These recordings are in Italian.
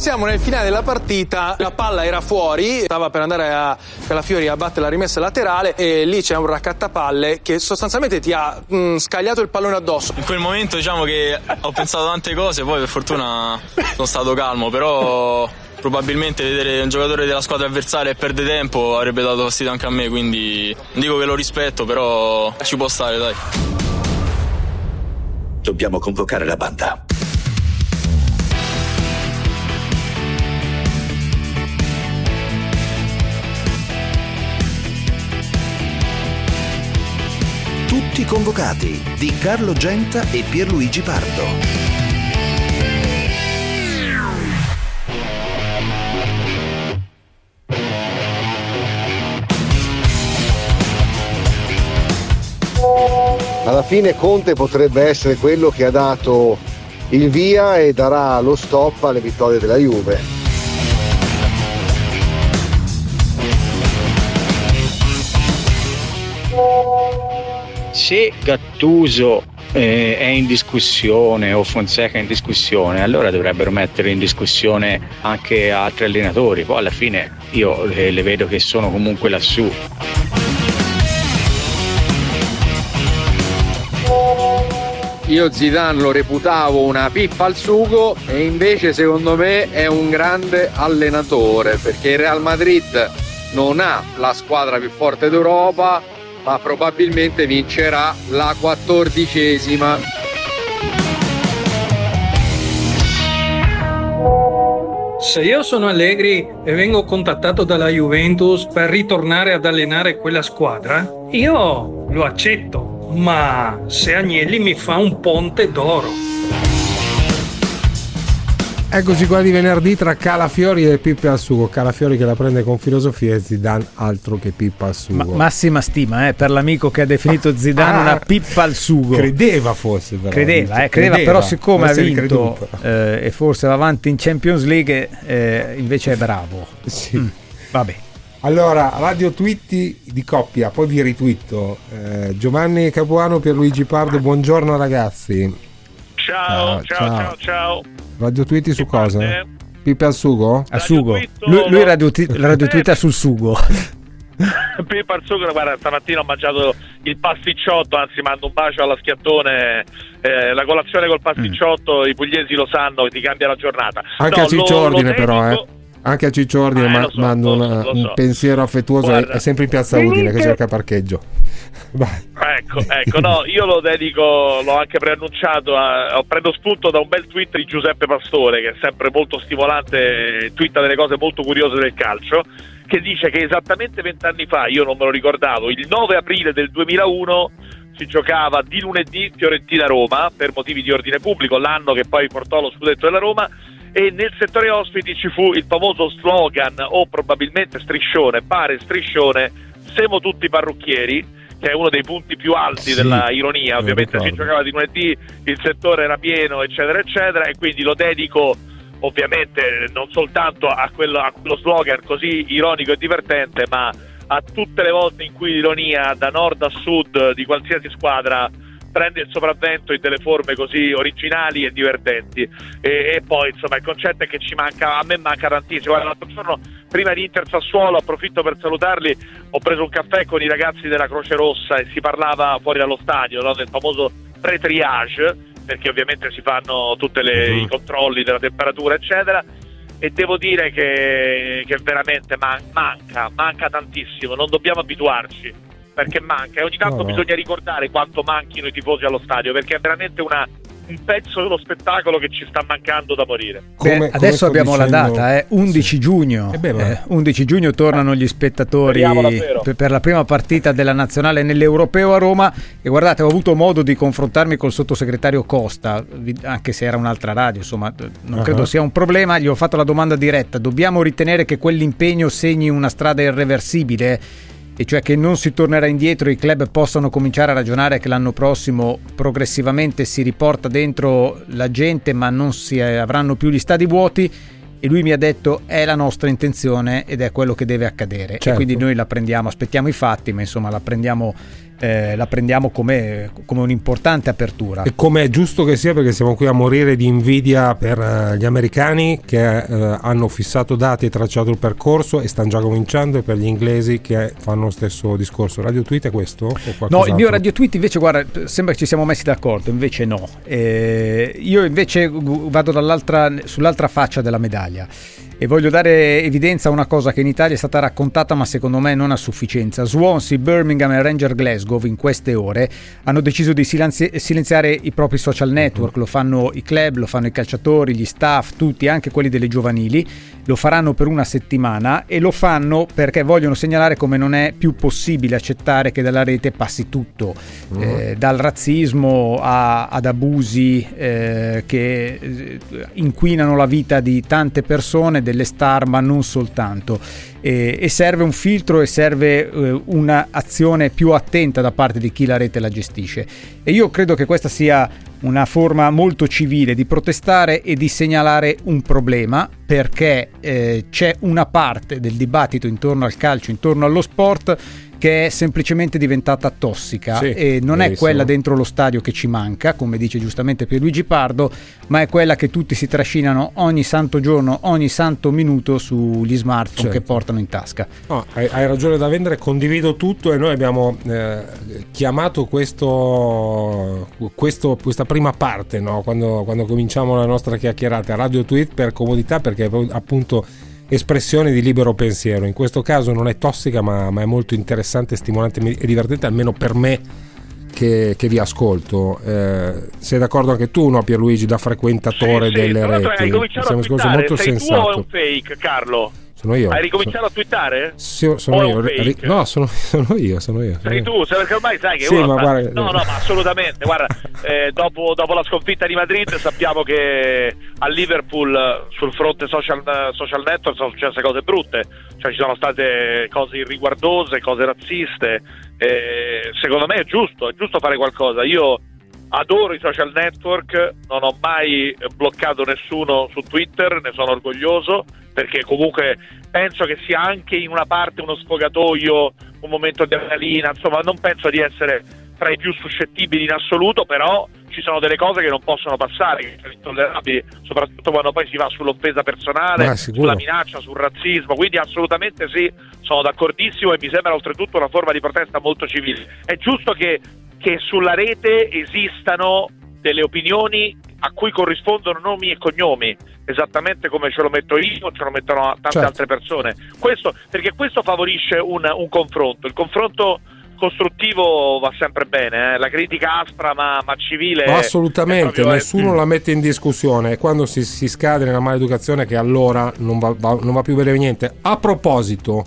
Siamo nel finale della partita, la palla era fuori, stava per andare a Calafiori a battere la rimessa laterale e lì c'è un raccattapalle che sostanzialmente ti ha mh, scagliato il pallone addosso. In quel momento diciamo che ho pensato tante cose, poi per fortuna sono stato calmo, però probabilmente vedere un giocatore della squadra avversaria e perde tempo avrebbe dato fastidio anche a me, quindi non dico che lo rispetto, però ci può stare, dai. Dobbiamo convocare la banda. Tutti convocati di Carlo Genta e Pierluigi Pardo. alla fine Conte potrebbe essere quello che ha dato il via e darà lo stop alle vittorie della Juve. Se Gattuso eh, è in discussione o Fonseca è in discussione, allora dovrebbero mettere in discussione anche altri allenatori. Poi alla fine io eh, le vedo che sono comunque lassù. io Zidane lo reputavo una pippa al sugo e invece secondo me è un grande allenatore perché il Real Madrid non ha la squadra più forte d'Europa ma probabilmente vincerà la quattordicesima. Se io sono Allegri e vengo contattato dalla Juventus per ritornare ad allenare quella squadra, io lo accetto ma se Agnelli mi fa un ponte d'oro. Eccoci qua di venerdì tra Calafiori e Pippa al sugo. Calafiori che la prende con filosofia e Zidane altro che Pippa al sugo. Ma, massima stima eh, per l'amico che ha definito Zidane ah, una pippa al sugo. Credeva forse però. Credeva, eh, credeva, credeva però siccome ha vinto eh, e forse va avanti in Champions League eh, invece è bravo. Sì. Mm, vabbè. Allora, radio tweet di coppia, poi vi ritwitto. Eh, Giovanni Capuano per Luigi Pardo, buongiorno ragazzi. Ciao, ciao, ciao, ciao. ciao. Radio tweet su cosa? Parte? Pippe al sugo? A sugo. Lui, lui radio, t- radio twitta sul sugo. Pippa al sugo, guarda, stamattina ho mangiato il pasticciotto, anzi mando un bacio alla schiattone, eh, la colazione col pasticciotto, mm. i pugliesi lo sanno, ti cambia la giornata. Anche no, a Ciccio Ordine però, eh. Anche a Ciccio Ordine eh, ma, so, mando una, so, un pensiero affettuoso, Guarda. è sempre in piazza Udine che cerca parcheggio. ecco, ecco, no, io lo dedico, l'ho anche preannunciato, a, ho preso spunto da un bel tweet di Giuseppe Pastore, che è sempre molto stimolante, twitta delle cose molto curiose del calcio, che dice che esattamente vent'anni fa, io non me lo ricordavo, il 9 aprile del 2001 si giocava di lunedì Fiorentina-Roma per motivi di ordine pubblico, l'anno che poi portò lo scudetto della Roma e nel settore ospiti ci fu il famoso slogan o probabilmente striscione, pare striscione, siamo tutti parrucchieri che è uno dei punti più alti sì, della ironia, ovviamente si giocava di lunedì, il settore era pieno eccetera eccetera e quindi lo dedico ovviamente non soltanto a quello, a quello slogan così ironico e divertente ma a tutte le volte in cui l'ironia da nord a sud di qualsiasi squadra prende il sopravvento in delle forme così originali e divertenti. E, e, poi insomma il concetto è che ci manca, a me manca tantissimo. Guarda, l'altro giorno, prima di Inter Sassuolo, approfitto per salutarli, ho preso un caffè con i ragazzi della Croce Rossa e si parlava fuori dallo stadio no? del famoso pre-triage, perché ovviamente si fanno tutti uh-huh. i controlli della temperatura, eccetera. E devo dire che, che veramente man- manca, manca tantissimo, non dobbiamo abituarci perché manca e ogni tanto no, no. bisogna ricordare quanto manchino i tifosi allo stadio perché è veramente una, un pezzo dello spettacolo che ci sta mancando da morire. Come, Beh, adesso abbiamo dicendo... la data, eh? 11 sì. giugno. Eh eh, 11 giugno tornano gli spettatori per, per, la prima partita della nazionale nell'Europeo a Roma e guardate, ho avuto modo di confrontarmi col sottosegretario Costa, anche se era un'altra radio, insomma, non uh-huh. credo sia un problema, gli ho fatto la domanda diretta, dobbiamo ritenere che quell'impegno segni una strada irreversibile? E cioè che non si tornerà indietro, i club possano cominciare a ragionare che l'anno prossimo progressivamente si riporta dentro la gente ma non si avranno più gli stadi vuoti e lui mi ha detto è la nostra intenzione ed è quello che deve accadere certo. e quindi noi la prendiamo, aspettiamo i fatti ma insomma la prendiamo eh, la prendiamo come, come, un'importante apertura. E come è giusto che sia perché siamo qui a morire di invidia per uh, gli americani che uh, hanno fissato dati e tracciato il percorso e stanno già cominciando e per gli inglesi che fanno lo stesso discorso. Radio tweet è questo? no, il mio radio tweet invece guarda, sembra che ci siamo messi d'accordo, invece no. Eh, io invece vado sull'altra faccia della medaglia. E voglio dare evidenza a una cosa che in Italia è stata raccontata ma secondo me non a sufficienza. Swansea, Birmingham e Ranger Glasgow in queste ore hanno deciso di silenzi- silenziare i propri social network, lo fanno i club, lo fanno i calciatori, gli staff, tutti, anche quelli delle giovanili, lo faranno per una settimana e lo fanno perché vogliono segnalare come non è più possibile accettare che dalla rete passi tutto, mm. eh, dal razzismo a, ad abusi eh, che eh, inquinano la vita di tante persone delle star, ma non soltanto. E, e serve un filtro e serve eh, un'azione più attenta da parte di chi la rete la gestisce. E io credo che questa sia una forma molto civile di protestare e di segnalare un problema perché eh, c'è una parte del dibattito intorno al calcio, intorno allo sport che è semplicemente diventata tossica sì, e non verissimo. è quella dentro lo stadio che ci manca, come dice giustamente Pierluigi Pardo, ma è quella che tutti si trascinano ogni santo giorno, ogni santo minuto sugli smartphone certo. che portano in tasca. No, hai, hai, ragione da vendere, condivido tutto e noi abbiamo eh, chiamato questo, questo, questa prima parte, no? quando, quando cominciamo la nostra chiacchierata, radio tweet per comodità perché appunto espressione di libero pensiero. In questo caso non è tossica, ma, ma è molto interessante, stimolante e divertente, almeno per me che, che vi ascolto. Eh, sei d'accordo anche tu, no, Pierluigi, da frequentatore sì, sì, delle reti? Hai cominciato a twittare, molto sei sensato. tu o è un fake, Carlo? Sono io. Hai ricominciato a twittare? Sì, sono io. Ri- no, sono, sono, io, sono io. Sei tu, perché ormai sai che sì, uno ma guarda, No, no, ma assolutamente. guarda, eh, dopo, dopo, la sconfitta di Madrid sappiamo che a Liverpool sul fronte social, social network sono successe cose brutte. Cioè ci sono state cose irriguardose, cose razziste. Eh, secondo me è giusto, è giusto fare qualcosa. Io adoro i social network, non ho mai bloccato nessuno su Twitter, ne sono orgoglioso perché comunque penso che sia anche in una parte uno sfogatoio, un momento di adrenalina, insomma non penso di essere tra i più suscettibili in assoluto, però ci sono delle cose che non possono passare, che sono intollerabili, soprattutto quando poi si va sull'offesa personale, ah, sulla minaccia, sul razzismo, quindi assolutamente sì, sono d'accordissimo e mi sembra oltretutto una forma di protesta molto civile. È giusto che, che sulla rete esistano delle opinioni a cui corrispondono nomi e cognomi, esattamente come ce lo metto io, ce lo mettono tante certo. altre persone. Questo, perché questo favorisce un, un, confronto. Il confronto costruttivo va sempre bene, eh? la critica aspra ma, ma civile. No, assolutamente, nessuno è... la mette in discussione. È quando si, si scade nella maleducazione che allora non va, va, non va più bene niente. A proposito,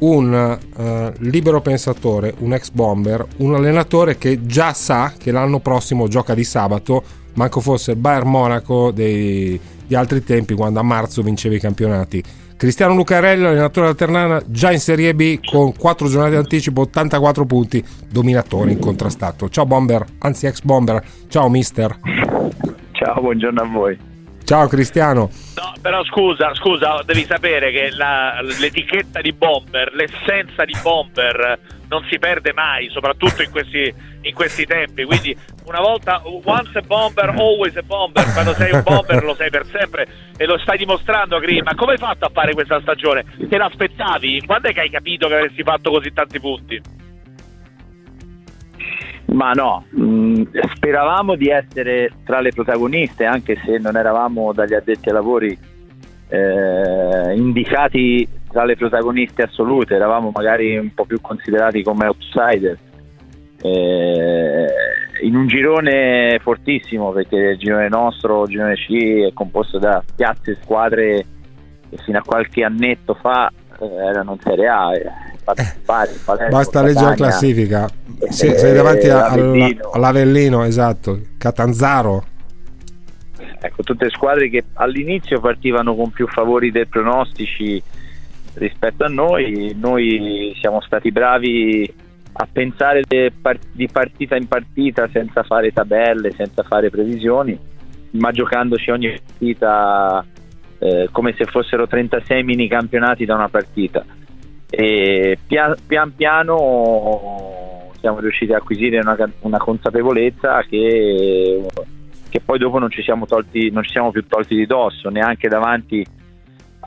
un uh, libero pensatore, un ex bomber, un allenatore che già sa che l'anno prossimo gioca di sabato manco fosse Bayern Monaco dei, di altri tempi quando a marzo vinceva i campionati. Cristiano Lucarello, allenatore della Ternana, già in Serie B con 4 giornate di anticipo, 84 punti, dominatore incontrastato. Ciao Bomber, anzi ex Bomber, ciao mister. Ciao, buongiorno a voi. Ciao Cristiano. No, però scusa, scusa, devi sapere che la, l'etichetta di bomber, l'essenza di bomber non si perde mai, soprattutto in questi, in questi tempi. Quindi una volta, once a bomber, always a bomber. Quando sei un bomber lo sei per sempre e lo stai dimostrando, Green. Ma come hai fatto a fare questa stagione? Te l'aspettavi? Quando è che hai capito che avresti fatto così tanti punti? Ma no, mm, speravamo di essere tra le protagoniste, anche se non eravamo dagli addetti ai lavori eh, indicati tra le protagoniste assolute, eravamo magari un po' più considerati come outsider. Eh, in un girone fortissimo perché il girone nostro, il girone C è composto da piazze e squadre che fino a qualche annetto fa eh, erano in Serie A eh, Bari, Palermo, basta leggere la classifica. Sei, sei davanti eh, all'Avellino. all'Avellino esatto. Catanzaro. Ecco tutte squadre che all'inizio partivano con più favori dei pronostici rispetto a noi. Noi siamo stati bravi a pensare di partita in partita senza fare tabelle senza fare previsioni ma giocandoci ogni partita eh, come se fossero 36 mini campionati da una partita e pian, pian piano siamo riusciti a acquisire una, una consapevolezza che, che, poi dopo non ci, siamo tolti, non ci siamo più tolti di dosso, neanche davanti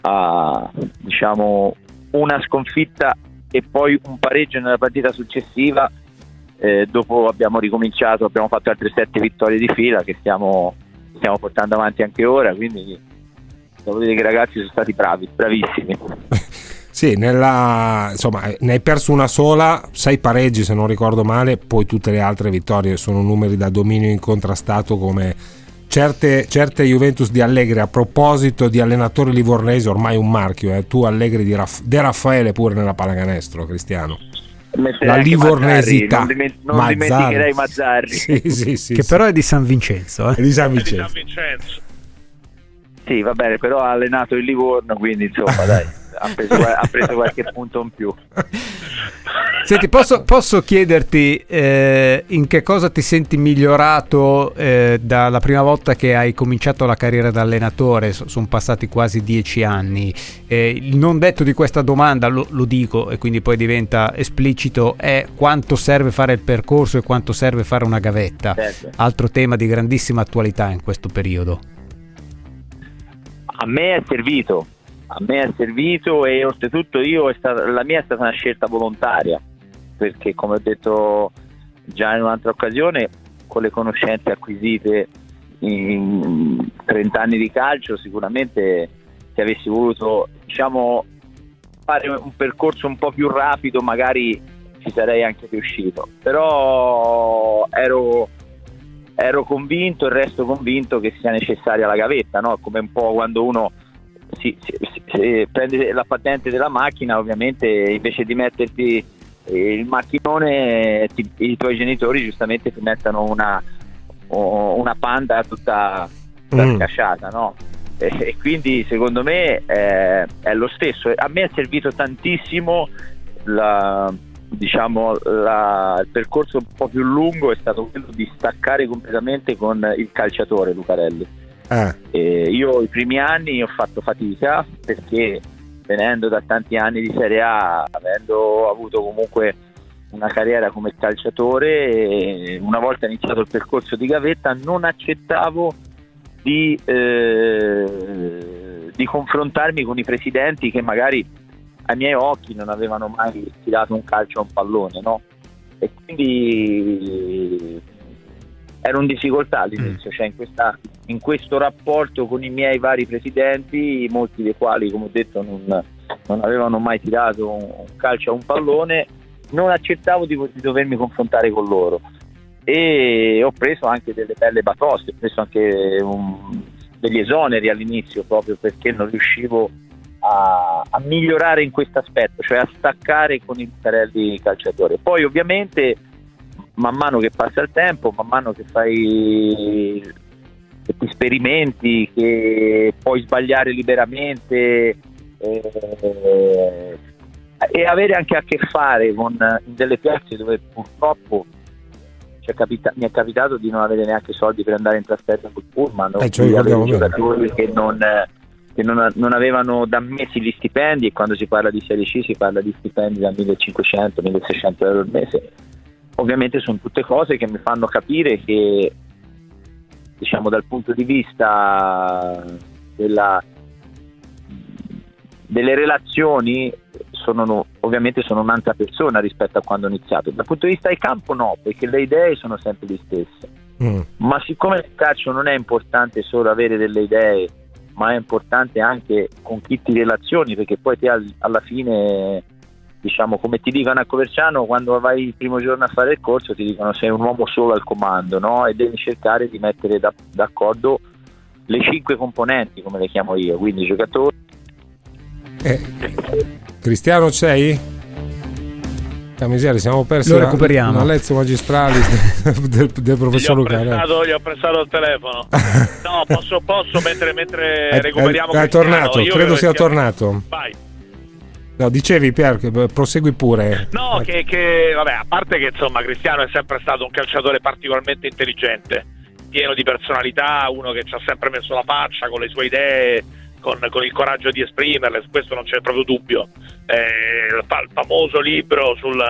a diciamo, una sconfitta e poi un pareggio nella partita successiva. Eh, dopo abbiamo ricominciato, abbiamo fatto altre sette vittorie di fila che stiamo, stiamo portando avanti anche ora, quindi devo dire che i ragazzi sono stati bravi, bravissimi. Sì, nella, insomma, ne hai perso una sola, sei pareggi se non ricordo male, poi tutte le altre vittorie sono numeri da dominio incontrastato come certe, certe Juventus di Allegri. A proposito di allenatori livornesi, ormai un marchio, eh, tu Allegri di Raff- De Raffaele pure nella pallacanestro, Cristiano. la livornesità. Mazzarri, non, dim- non Mazzarri. dimenticherei Mazzarri. Sì, sì, sì, che però è di San Vincenzo. Eh? È di San Vincenzo. Di San Vincenzo. Sì, va bene, però ha allenato il Livorno, quindi insomma, dai ha preso, ha preso qualche punto in più. Senti, posso, posso chiederti eh, in che cosa ti senti migliorato eh, dalla prima volta che hai cominciato la carriera da allenatore? So, sono passati quasi dieci anni. Eh, il non detto di questa domanda, lo, lo, dico e quindi poi diventa esplicito, è quanto serve fare il percorso e quanto serve fare una gavetta. Certo. Altro tema di grandissima attualità in questo periodo. A me è servito, a me è servito e oltretutto io stata, la mia è stata una scelta volontaria perché come ho detto già in un'altra occasione con le conoscenze acquisite in 30 anni di calcio sicuramente se avessi voluto diciamo fare un percorso un po' più rapido magari ci sarei anche riuscito però ero, ero convinto e resto convinto che sia necessaria la gavetta no? come un po' quando uno si, si, si, prende la patente della macchina, ovviamente invece di metterti eh, il macchinone, ti, i tuoi genitori giustamente ti mettono una, una panda tutta, tutta mm. scasciata, no? E, e, quindi secondo me eh, è lo stesso. A me è servito tantissimo la, diciamo, la, il percorso un po' più lungo è stato quello di staccare completamente con il calciatore Lucarelli Ah. io i primi anni ho fatto fatica perché venendo da tanti anni di Serie A, avendo avuto comunque una carriera come calciatore, una volta iniziato il percorso di gavetta non accettavo di, eh, di confrontarmi con i presidenti che magari ai miei occhi non avevano mai tirato un calcio a un pallone, no? E quindi ero in difficoltà all'inizio, mm. cioè in, questa, in, questo rapporto con i miei vari presidenti, molti dei quali, come ho detto, non, non avevano mai tirato un, calcio a un pallone, non accettavo di, di, dovermi confrontare con loro. E ho preso anche delle belle batoste, ho preso anche un, degli esoneri all'inizio proprio perché non riuscivo a, a migliorare in questo aspetto, cioè a staccare con i carelli calciatori. Poi ovviamente man mano che passa il tempo, man mano che fai che ti sperimenti, che puoi sbagliare liberamente eh, e avere anche a che fare con delle piazze dove purtroppo capita- mi è capitato di non avere neanche soldi per andare in trasferta col pullman eh, cioè giocatori che, non, che non, non, avevano da mesi gli stipendi e quando si parla di Serie C si parla di stipendi da 1500-1600 euro al mese ovviamente sono tutte cose che mi fanno capire che diciamo dal punto di vista della, delle relazioni sono, ovviamente sono un'altra persona rispetto a quando ho iniziato dal punto di vista del campo no perché le idee sono sempre le stesse mm. ma siccome il calcio non è importante solo avere delle idee ma è importante anche con chi ti relazioni perché poi te alla fine diciamo come ti dicono a Coverciano quando vai il primo giorno a fare il corso ti dicono sei un uomo solo al comando no? e devi cercare di mettere da, d'accordo le cinque componenti come le chiamo io quindi giocatori eh, Cristiano sei? La miseria, siamo persi Lo recuperiamo. una, lezione magistrale del, del, professor Luca. Gli ho prestato il telefono. No, posso, posso mentre, mentre è, recuperiamo. È, è tornato, credo sia tornato. Vai. No, dicevi Pier, prosegui pure. No, che, che, vabbè, a parte che insomma Cristiano è sempre stato un calciatore particolarmente intelligente, pieno di personalità, uno che ci ha sempre messo la faccia con le sue idee, con, con il coraggio di esprimerle, su questo non c'è proprio dubbio. Eh, il, famoso libro sul,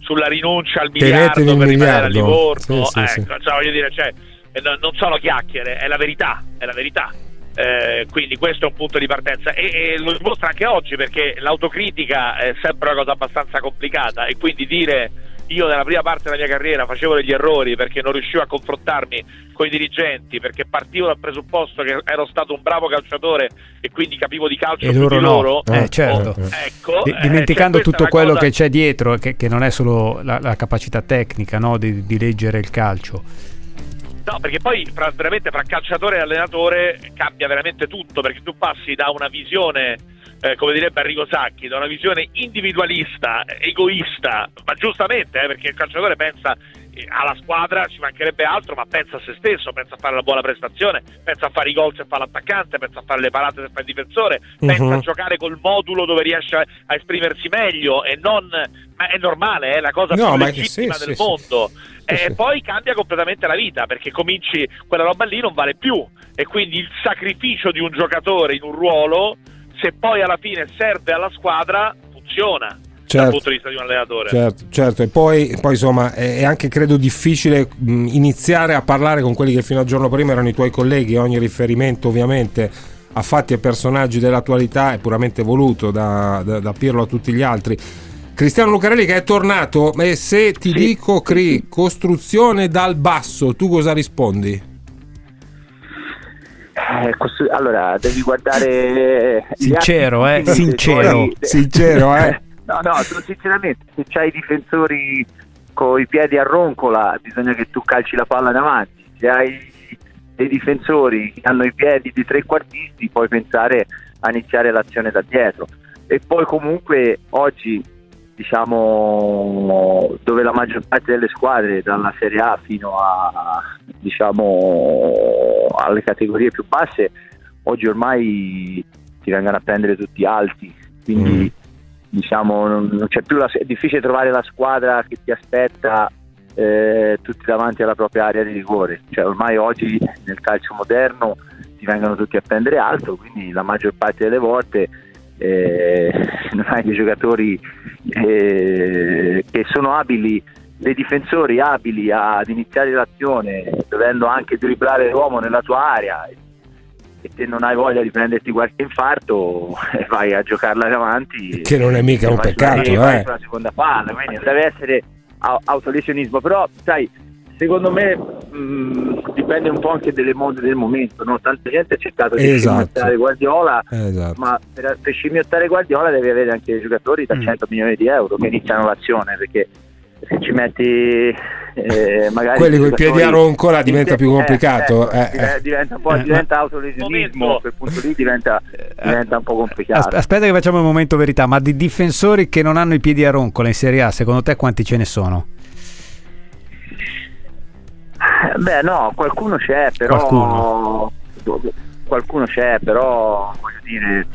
sulla rinuncia al miliardo per miliardo. rimanere a Livorno. Sì, sì, ecco, cioè, voglio dire, cioè, eh, non sono chiacchiere, è la verità, è la verità. Eh, quindi questo è un punto di partenza e, e, lo dimostra anche oggi perché l'autocritica è sempre una cosa abbastanza complicata e quindi dire io nella prima parte della mia carriera facevo degli errori perché non riuscivo a confrontarmi con i dirigenti perché partivo dal presupposto che ero stato un bravo calciatore e quindi capivo di calcio e loro, no. loro eh, certo. oh, ecco, di, dimenticando eh, tutto quello cosa... che c'è dietro che, che, non è solo la, la capacità tecnica no? di, di leggere il calcio No, perché poi fra, veramente fra calciatore e allenatore cambia veramente tutto, perché tu passi da una visione, eh, come direbbe Arrigo Sacchi, da una visione individualista, egoista, ma giustamente, eh, perché il calciatore pensa alla squadra, ci mancherebbe altro, ma pensa a se stesso, pensa a fare la buona prestazione, pensa a fare i gol se fa l'attaccante, pensa a fare le parate se fa il difensore, uh-huh. pensa a giocare col modulo dove riesce a, a esprimersi meglio e non... Ma è normale, è la cosa no, più legittima sì, del sì, mondo. Sì e poi cambia completamente la vita perché cominci quella roba lì non vale più e quindi il sacrificio di un giocatore in un ruolo se poi alla fine serve alla squadra funziona certo, dal punto di vista di un allenatore certo, certo. e poi, poi insomma è anche credo difficile mh, iniziare a parlare con quelli che fino al giorno prima erano i tuoi colleghi ogni riferimento ovviamente a fatti e personaggi dell'attualità è puramente voluto da, da, da Pirlo a tutti gli altri Cristiano Lucarelli che è tornato, e se ti sì. dico Cri, costruzione dal basso, tu cosa rispondi? Eh, allora, devi guardare... Sincero, eh? Sincero. Sincero, eh? no, no, sinceramente, se c'hai i difensori con i piedi a roncola, bisogna che tu calci la palla in avanti. Se hai dei difensori che hanno i piedi di trequartisti, puoi pensare a iniziare l'azione da dietro. E poi comunque oggi diciamo, dove la maggior parte delle squadre, dalla Serie A fino a, diciamo, alle categorie più basse, oggi ormai ti vengono a prendere tutti alti, quindi mm. Diciamo, la, è difficile trovare la squadra che ti aspetta eh, tutti davanti alla propria area di rigore, cioè, ormai oggi nel calcio moderno ti vengono tutti a prendere alto, quindi la maggior parte delle volte eh, non hai dei giocatori eh, che sono abili, dei difensori abili ad iniziare l'azione, dovendo anche dribblare l'uomo nella tua area e te non hai voglia di prenderti qualche infarto e vai a giocarla davanti. Che non è mica un peccato, sulla, eh. sulla seconda palla, quindi deve essere autolesionismo, però sai secondo me mh, dipende un po' anche delle mode del momento. No? Tanta gente ha cercato di esatto. scimmiottare Guardiola, esatto. ma per, per scimmiottare Guardiola devi avere anche dei giocatori da mm. 100 milioni di euro che iniziano l'azione perché se ci metti eh, magari quelli con i piedi a roncola diventa più complicato eh, eh, eh, diventa un po' eh, diventa autolesionismo a quel punto lì diventa, diventa un po' complicato aspetta che facciamo il momento verità ma di difensori che non hanno i piedi a roncola in Serie A secondo te quanti ce ne sono? Beh, no, qualcuno c'è, però. Qualcuno, qualcuno c'è, però voglio dire.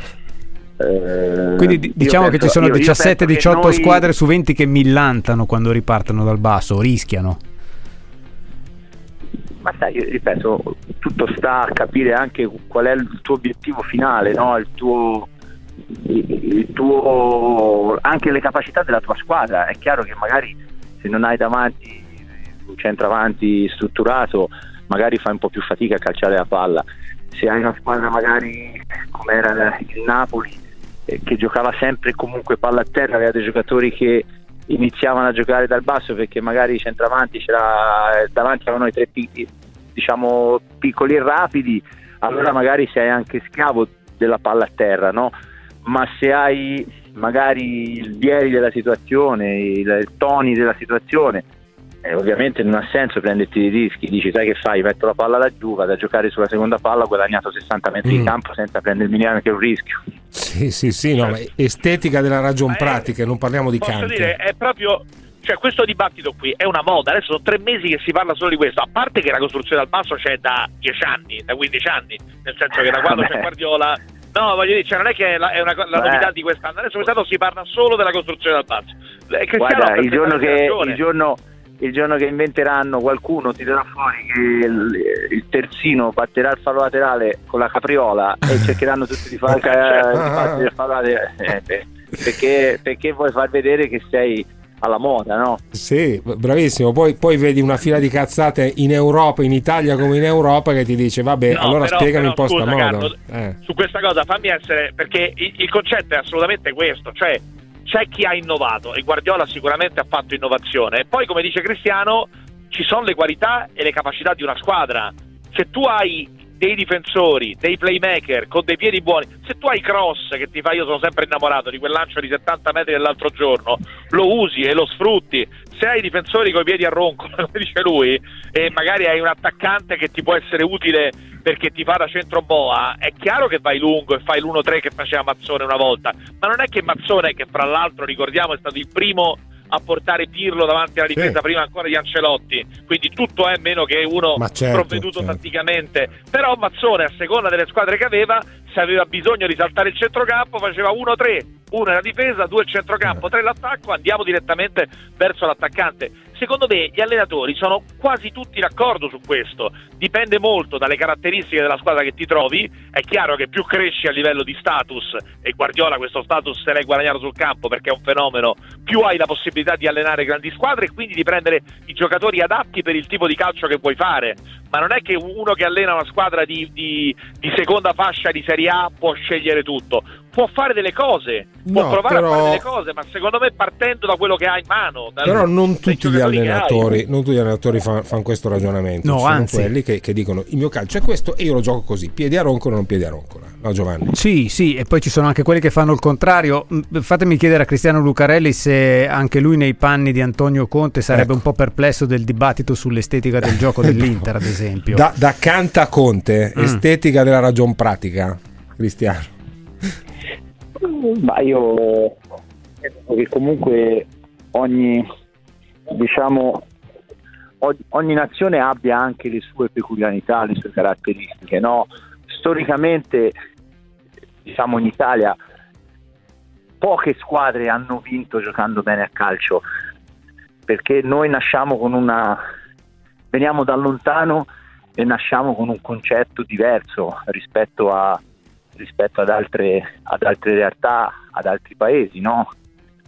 Eh, Quindi diciamo penso, che ci sono 17-18 noi... squadre su 20 che millantano quando ripartono dal basso, rischiano. Ma sai, io ripeto, tutto sta a capire anche qual è il tuo obiettivo finale, no? il, tuo, il tuo, anche le capacità della tua squadra. È chiaro che magari se non hai davanti un centravanti strutturato magari fai un po' più fatica a calciare la palla. Se hai una squadra magari come era il Napoli eh, che giocava sempre comunque palla a terra, aveva dei giocatori che iniziavano a giocare dal basso perché magari centravanti c'era eh, davanti avevano i tre piccoli, diciamo piccoli e rapidi, allora magari sei anche schiavo della palla a terra, no? Ma se hai magari il ieri della situazione, i toni della situazione, eh, ovviamente non ha senso prenderti dei rischi, dici sai che fai, metto la palla laggiù, vado a giocare sulla seconda palla, ho guadagnato 60 metri mm. di campo senza prendermi neanche un rischio. Sì, sì, sì, no, certo. estetica della ragion pratica, non parliamo di canti. dire, è proprio cioè questo dibattito qui è una moda, adesso sono tre mesi che si parla solo di questo, a parte che la costruzione dal basso c'è da 10 anni, da 15 anni, nel senso che da quando c'è Guardiola No, voglio dire, cioè non è che è, la, è una, la novità di quest'anno, adesso quest'anno si parla solo della costruzione dal basso. Guarda, il giorno, che, il giorno, il giorno che inventeranno qualcuno tirerà fuori che il, il terzino batterà il fallo laterale con la capriola e cercheranno tutti di fare il fallo laterale eh, perché, perché vuoi far vedere che sei alla moda, no? Sì, bravissimo. Poi, poi, vedi una fila di cazzate in Europa, in Italia come in Europa, che ti dice, vabbè, no, allora però, spiegami un po' sta moda. Carlo, eh. Su questa cosa fammi essere, perché il, il concetto è assolutamente questo, cioè c'è chi ha innovato e Guardiola sicuramente ha fatto innovazione. E poi, come dice Cristiano, ci sono le qualità e le capacità di una squadra. Se tu hai dei difensori, dei playmaker con dei piedi buoni. Se tu hai cross che ti fa, io sono sempre innamorato di quel lancio di 70 metri dell'altro giorno, lo usi e lo sfrutti. Se hai difensori con i piedi a ronco, come dice lui, e magari hai un attaccante che ti può essere utile perché ti fa da centro boa, è chiaro che vai lungo e fai l'1-3 che faceva Mazzone una volta, ma non è che Mazzone, che fra l'altro ricordiamo è stato il primo a portare Pirlo davanti alla difesa sì. prima ancora di Ancelotti quindi tutto è meno che uno certo, provveduto certo. tatticamente però Mazzone a seconda delle squadre che aveva se aveva bisogno di saltare il centrocampo faceva 1-3 uno è la difesa, due il centrocampo, tre l'attacco, andiamo direttamente verso l'attaccante. Secondo me gli allenatori sono quasi tutti d'accordo su questo, dipende molto dalle caratteristiche della squadra che ti trovi, è chiaro che più cresci a livello di status, e Guardiola questo status se l'hai guadagnato sul campo perché è un fenomeno, più hai la possibilità di allenare grandi squadre e quindi di prendere i giocatori adatti per il tipo di calcio che vuoi fare, ma non è che uno che allena una squadra di, di, di seconda fascia di Serie A può scegliere tutto, può fare delle cose, può no, provare però... a fare delle cose, ma secondo me partendo da quello che ha in mano. Dal, però non tutti gli allenatori, non tutti gli allenatori fanno fan questo ragionamento. No, Ci sono anzi. quelli che, che, dicono il mio calcio è questo e io lo gioco così, piedi a roncola o non piedi a roncola. No, Giovanni? Sì, sì, e poi ci sono anche quelli che fanno il contrario. Fatemi chiedere a Cristiano Lucarelli se anche lui nei panni di Antonio Conte sarebbe ecco. un po' perplesso del dibattito sull'estetica del gioco dell'Inter, ad esempio. Da, da canta Conte, mm. estetica della ragion pratica, Cristiano. Ma io penso che comunque ogni, diciamo, ogni nazione abbia anche le sue peculiarità, le sue caratteristiche. No? Storicamente, diciamo in Italia, poche squadre hanno vinto giocando bene a calcio, perché noi nasciamo con una... veniamo da lontano e nasciamo con un concetto diverso rispetto a rispetto ad altre, ad altre realtà, ad altri paesi. No?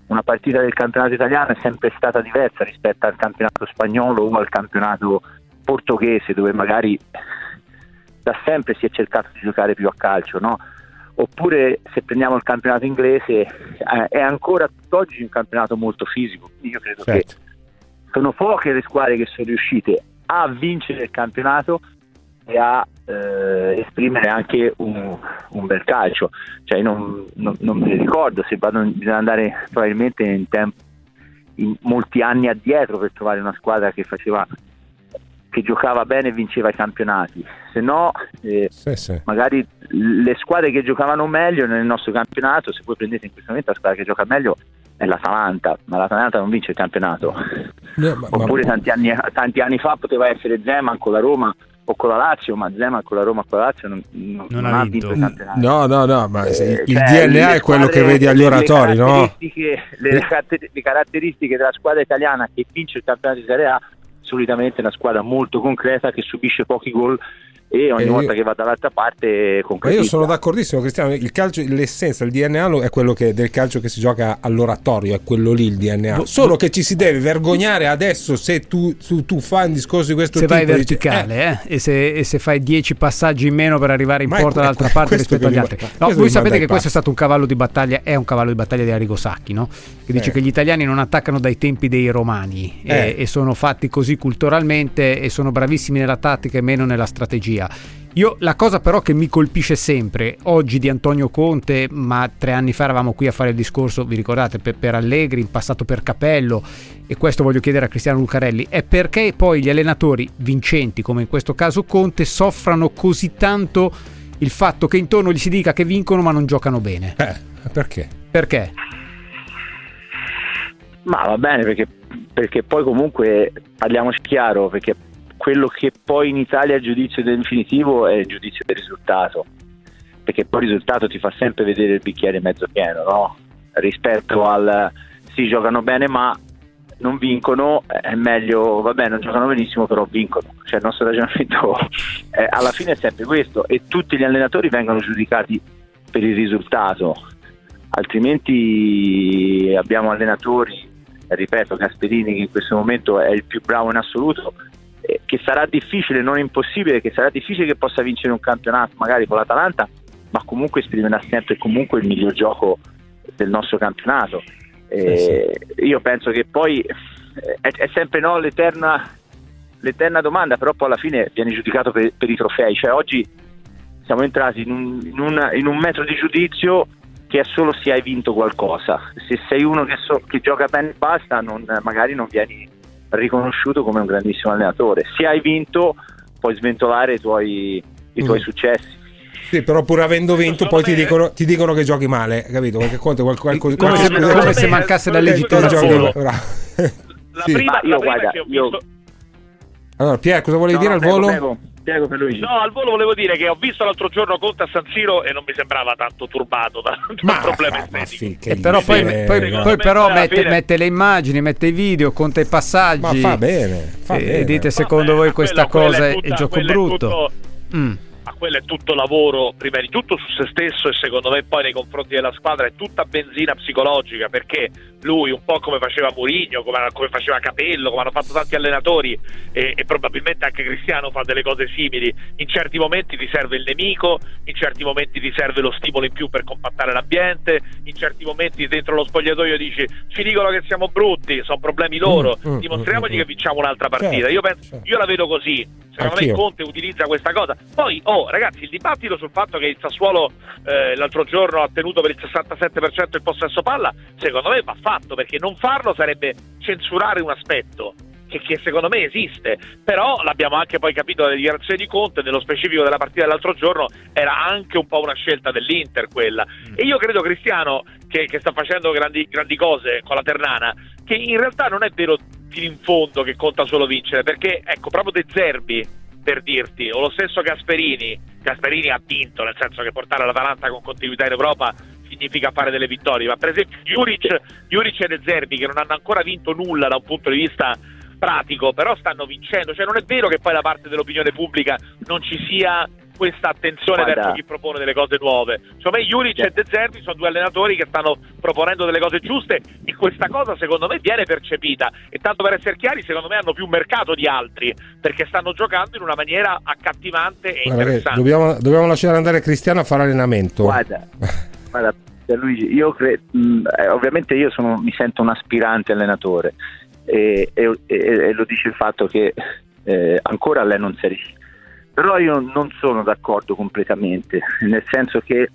Una partita del campionato italiano è sempre stata diversa rispetto al campionato spagnolo o al campionato portoghese, dove magari da sempre si è cercato di giocare più a calcio. No? Oppure se prendiamo il campionato inglese eh, è ancora tutt'oggi un campionato molto fisico. Io credo certo. che sono poche le squadre che sono riuscite a vincere il campionato e a eh, esprimere anche un, un, bel calcio. Cioè, non, non, non, ne ricordo se vado, bisogna andare probabilmente in, tempo, in molti anni addietro per trovare una squadra che faceva che giocava bene e vinceva i campionati, se no eh, sì, sì. magari le squadre che giocavano meglio nel nostro campionato, se voi prendete in questo momento la squadra che gioca meglio è l'Atalanta, ma l'Atalanta non vince il campionato. No, ma, Oppure ma... Tanti, anni, tanti anni fa poteva essere Zeman con la Roma o con la Lazio, ma Zeman con la Roma con la Lazio non, non, non ha vinto campionato. No, no, no, ma eh, il cioè, DNA è quello che vedi agli oratori, le no? Le, le caratteristiche della squadra italiana che vince il campionato di Serie A solitamente è una squadra molto concreta che subisce pochi gol e ogni e volta io... che va dall'altra parte concretizza. io sono d'accordissimo Cristiano, il calcio, l'essenza, il DNA è quello che, del calcio che si gioca all'oratorio, è quello lì il DNA. Bo- Solo bo- che ci si deve vergognare adesso se tu, tu, tu fai un discorso di questo se tipo. Se vai verticale dici, eh. Eh, e, se, e, se, fai 10 passaggi in meno per arrivare in porta dall'altra parte rispetto agli altri. No, voi sapete che questo è stato un cavallo di battaglia, è un cavallo di battaglia di Arrigo Sacchi, no? che dice eh. che gli italiani non attaccano dai tempi dei romani e, eh. e sono fatti così culturalmente e sono bravissimi nella tattica e meno nella strategia. Io la cosa però che mi colpisce sempre, oggi di Antonio Conte, ma tre anni fa eravamo qui a fare il discorso, vi ricordate, per, per Allegri, in passato per Capello, e questo voglio chiedere a Cristiano Lucarelli, è perché poi gli allenatori vincenti, come in questo caso Conte, soffrano così tanto il fatto che intorno gli si dica che vincono ma non giocano bene? Eh, perché? Perché? Ma va bene, perché, perché poi comunque parliamoci chiaro, perché quello che poi in Italia è il giudizio definitivo è il giudizio del risultato, perché poi il risultato ti fa sempre vedere il bicchiere mezzo pieno, no? rispetto al sì giocano bene ma non vincono, è meglio, vabbè non giocano benissimo però vincono, cioè il nostro ragionamento è, alla fine è sempre questo e tutti gli allenatori vengono giudicati per il risultato, altrimenti abbiamo allenatori ripeto, Gasperini che in questo momento è il più bravo in assoluto, eh, che sarà difficile, non impossibile, che sarà difficile che possa vincere un campionato magari con l'Atalanta, ma comunque esprimerà sempre comunque il miglior gioco del nostro campionato. Eh, sì. Io penso che poi eh, è, è sempre no, l'eterna, l'eterna, domanda, però poi alla fine viene giudicato per, per i trofei. Cioè oggi siamo entrati in un, in, un, in un, metro di giudizio che è solo se hai vinto qualcosa. Se sei uno che, so, che gioca bene e basta, non, magari non vieni riconosciuto come un grandissimo allenatore. Se hai vinto, puoi sventolare i tuoi, i tuoi mm. successi. Sì, però pur avendo vinto, poi ti dicono, ti dicono, che giochi male, capito? Perché conta qualcosa. Qual, qual, qual, come, come se mancasse la legittimazione. La prima, io, guarda, io... Allora, Pier, cosa volevi no, dire al prego, volo? Prego. Prego per Luigi. No, al volo volevo dire che ho visto l'altro giorno Conte a San Siro e non mi sembrava tanto turbato da, da un problema estetico. Sì, però poi, poi, poi però mette, mette, le immagini, mette i video, conta i passaggi. Ma fa bene. Fa e, bene. dite secondo voi questa quello, cosa è, tutta, è gioco brutto? Tutto... Mm ma quello è tutto lavoro prima di tutto su se stesso e secondo me poi nei confronti della squadra è tutta benzina psicologica perché lui un po' come faceva Mourinho, come, come faceva Capello, come hanno fatto tanti allenatori e, e, probabilmente anche Cristiano fa delle cose simili, in certi momenti ti serve il nemico, in certi momenti ti serve lo stimolo in più per compattare l'ambiente, in certi momenti dentro lo spogliatoio dici ci dicono che siamo brutti, sono problemi loro, mm, mm, dimostriamogli mm, mm, che vinciamo un'altra partita. Certo, io, penso, certo. io la vedo così, secondo Anch'io. me Conte utilizza questa cosa. Poi, oh ragazzi, il dibattito sul fatto che il Sassuolo eh, l'altro giorno ha tenuto per il 67% il possesso palla, secondo me va fatto perché non farlo sarebbe censurare un aspetto. Che, che, secondo me esiste, però l'abbiamo anche poi capito dalle dichiarazioni di Conte, nello specifico della partita dell'altro giorno, era anche un po' una scelta dell'Inter quella. Mm. E io credo Cristiano, che, che sta facendo grandi, grandi, cose con la Ternana, che in realtà non è vero fino in fondo che conta solo vincere, perché ecco, proprio De Zerbi, per dirti, o lo stesso Gasperini, Gasperini ha vinto, nel senso che portare l'Atalanta con continuità in Europa significa fare delle vittorie, ma per esempio Juric, Juric e De Zerbi che non hanno ancora vinto nulla da un punto di vista pratico, però stanno vincendo, cioè non è vero che poi da parte dell'opinione pubblica non ci sia questa attenzione Guarda. verso chi propone delle cose nuove. Secondo me Juric yeah. e De Zerbi sono due allenatori che stanno proponendo delle cose giuste e questa cosa secondo me viene percepita e tanto per essere chiari secondo me hanno più mercato di altri perché stanno giocando in una maniera accattivante e Guarda, interessante. Dobbiamo, dobbiamo, lasciare andare Cristiano a fare allenamento. Guarda, guarda Luigi, io cre- mh, eh, ovviamente io sono, mi sento un aspirante allenatore e, e, e, e lo dice il fatto che eh, ancora lei non si è riuscito però io non sono d'accordo completamente, nel senso che